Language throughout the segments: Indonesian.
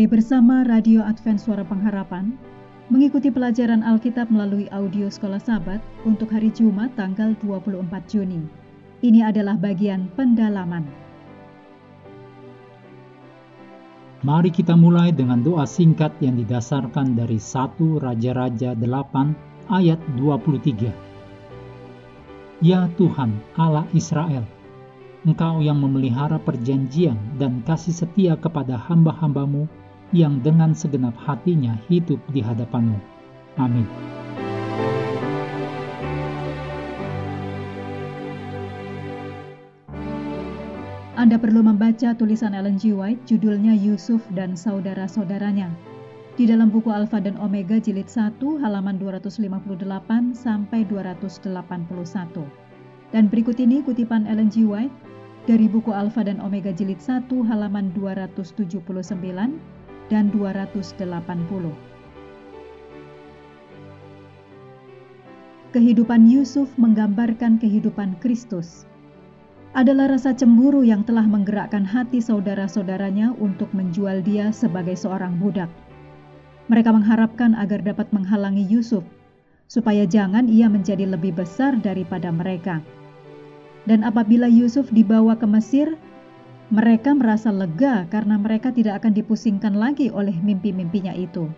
Mari bersama Radio Advent Suara Pengharapan mengikuti pelajaran Alkitab melalui audio Sekolah Sabat untuk hari Jumat tanggal 24 Juni. Ini adalah bagian pendalaman. Mari kita mulai dengan doa singkat yang didasarkan dari 1 Raja-Raja 8 ayat 23. Ya Tuhan, Allah Israel, Engkau yang memelihara perjanjian dan kasih setia kepada hamba-hambamu yang dengan segenap hatinya hidup di hadapanmu. Amin. Anda perlu membaca tulisan Ellen G. White judulnya Yusuf dan Saudara-Saudaranya di dalam buku Alfa dan Omega jilid 1 halaman 258 sampai 281. Dan berikut ini kutipan Ellen G. White dari buku Alfa dan Omega jilid 1 halaman 279 dan 280. Kehidupan Yusuf menggambarkan kehidupan Kristus. Adalah rasa cemburu yang telah menggerakkan hati saudara-saudaranya untuk menjual dia sebagai seorang budak. Mereka mengharapkan agar dapat menghalangi Yusuf, supaya jangan ia menjadi lebih besar daripada mereka. Dan apabila Yusuf dibawa ke Mesir, mereka merasa lega karena mereka tidak akan dipusingkan lagi oleh mimpi-mimpinya itu.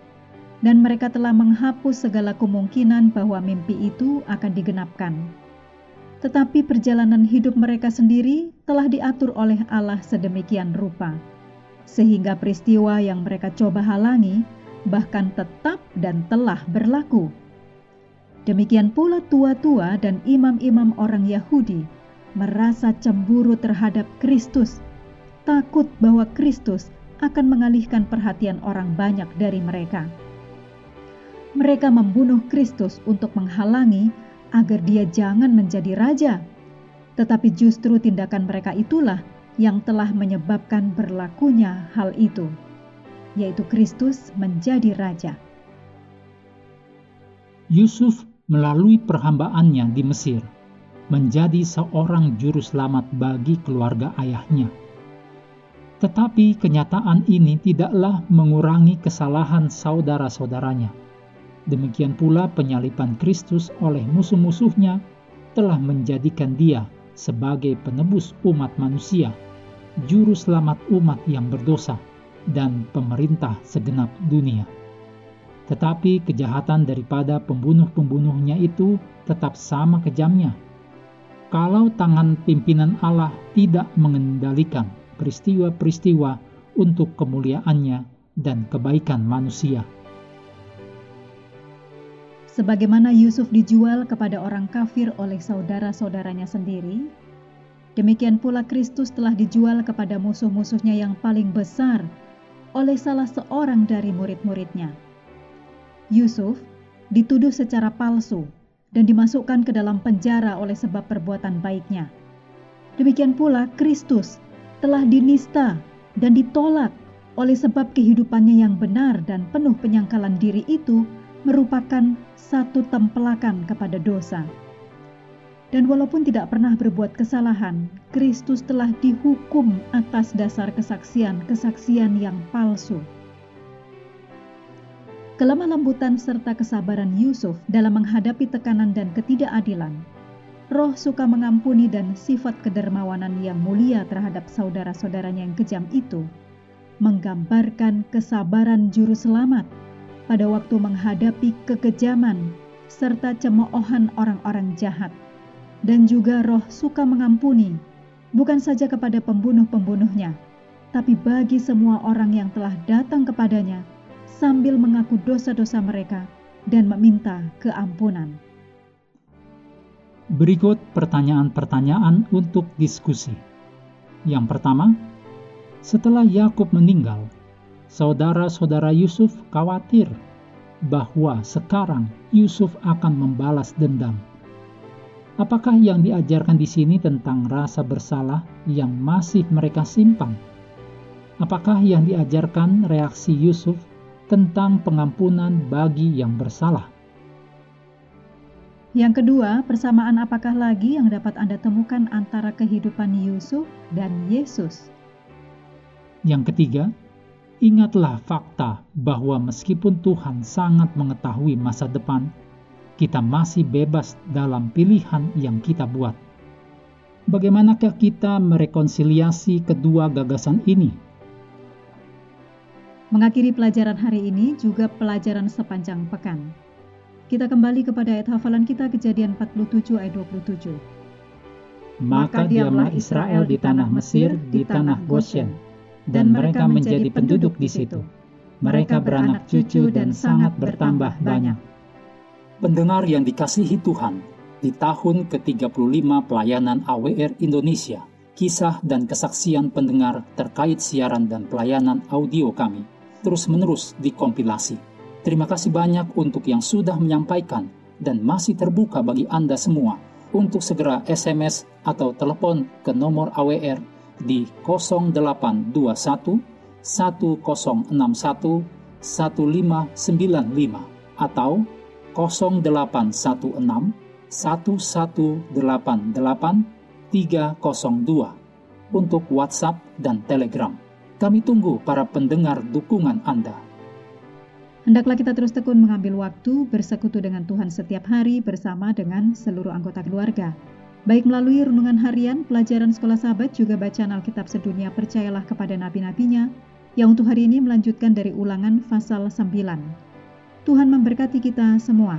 Dan mereka telah menghapus segala kemungkinan bahwa mimpi itu akan digenapkan. Tetapi perjalanan hidup mereka sendiri telah diatur oleh Allah sedemikian rupa, sehingga peristiwa yang mereka coba halangi bahkan tetap dan telah berlaku. Demikian pula tua-tua dan imam-imam orang Yahudi merasa cemburu terhadap Kristus, takut bahwa Kristus akan mengalihkan perhatian orang banyak dari mereka. Mereka membunuh Kristus untuk menghalangi agar dia jangan menjadi raja, tetapi justru tindakan mereka itulah yang telah menyebabkan berlakunya hal itu, yaitu Kristus menjadi raja. Yusuf melalui perhambaannya di Mesir menjadi seorang juru selamat bagi keluarga ayahnya. Tetapi kenyataan ini tidaklah mengurangi kesalahan saudara-saudaranya. Demikian pula penyalipan Kristus oleh musuh-musuhnya telah menjadikan dia sebagai penebus umat manusia, juru selamat umat yang berdosa, dan pemerintah segenap dunia. Tetapi kejahatan daripada pembunuh-pembunuhnya itu tetap sama kejamnya kalau tangan pimpinan Allah tidak mengendalikan peristiwa-peristiwa untuk kemuliaannya dan kebaikan manusia. Sebagaimana Yusuf dijual kepada orang kafir oleh saudara-saudaranya sendiri, demikian pula Kristus telah dijual kepada musuh-musuhnya yang paling besar oleh salah seorang dari murid-muridnya. Yusuf dituduh secara palsu dan dimasukkan ke dalam penjara oleh sebab perbuatan baiknya. Demikian pula Kristus telah dinista dan ditolak oleh sebab kehidupannya yang benar dan penuh penyangkalan diri itu merupakan satu tempelakan kepada dosa. Dan walaupun tidak pernah berbuat kesalahan, Kristus telah dihukum atas dasar kesaksian-kesaksian yang palsu kelemah lembutan serta kesabaran Yusuf dalam menghadapi tekanan dan ketidakadilan, roh suka mengampuni dan sifat kedermawanan yang mulia terhadap saudara-saudaranya yang kejam itu, menggambarkan kesabaran juru selamat pada waktu menghadapi kekejaman serta cemoohan orang-orang jahat, dan juga roh suka mengampuni, bukan saja kepada pembunuh-pembunuhnya, tapi bagi semua orang yang telah datang kepadanya sambil mengaku dosa-dosa mereka dan meminta keampunan. Berikut pertanyaan-pertanyaan untuk diskusi. Yang pertama, setelah Yakub meninggal, saudara-saudara Yusuf khawatir bahwa sekarang Yusuf akan membalas dendam. Apakah yang diajarkan di sini tentang rasa bersalah yang masih mereka simpan? Apakah yang diajarkan reaksi Yusuf tentang pengampunan bagi yang bersalah. Yang kedua, persamaan apakah lagi yang dapat Anda temukan antara kehidupan Yusuf dan Yesus? Yang ketiga, Ingatlah fakta bahwa meskipun Tuhan sangat mengetahui masa depan, kita masih bebas dalam pilihan yang kita buat. Bagaimanakah kita merekonsiliasi kedua gagasan ini? Mengakhiri pelajaran hari ini juga pelajaran sepanjang pekan. Kita kembali kepada ayat hafalan kita kejadian 47 ayat 27. Maka diamlah Israel di tanah Mesir, di tanah Goshen, dan mereka menjadi penduduk di situ. Mereka beranak cucu dan sangat bertambah banyak. Pendengar yang dikasihi Tuhan, di tahun ke-35 pelayanan AWR Indonesia, kisah dan kesaksian pendengar terkait siaran dan pelayanan audio kami terus-menerus dikompilasi. Terima kasih banyak untuk yang sudah menyampaikan dan masih terbuka bagi Anda semua untuk segera SMS atau telepon ke nomor AWR di 0821 1061 1595 atau 0816 1188 302 untuk WhatsApp dan Telegram. Kami tunggu para pendengar dukungan Anda. Hendaklah kita terus tekun mengambil waktu bersekutu dengan Tuhan setiap hari bersama dengan seluruh anggota keluarga. Baik melalui renungan harian, pelajaran sekolah sahabat, juga bacaan Alkitab sedunia percayalah kepada nabi-nabinya, yang untuk hari ini melanjutkan dari ulangan pasal 9. Tuhan memberkati kita semua.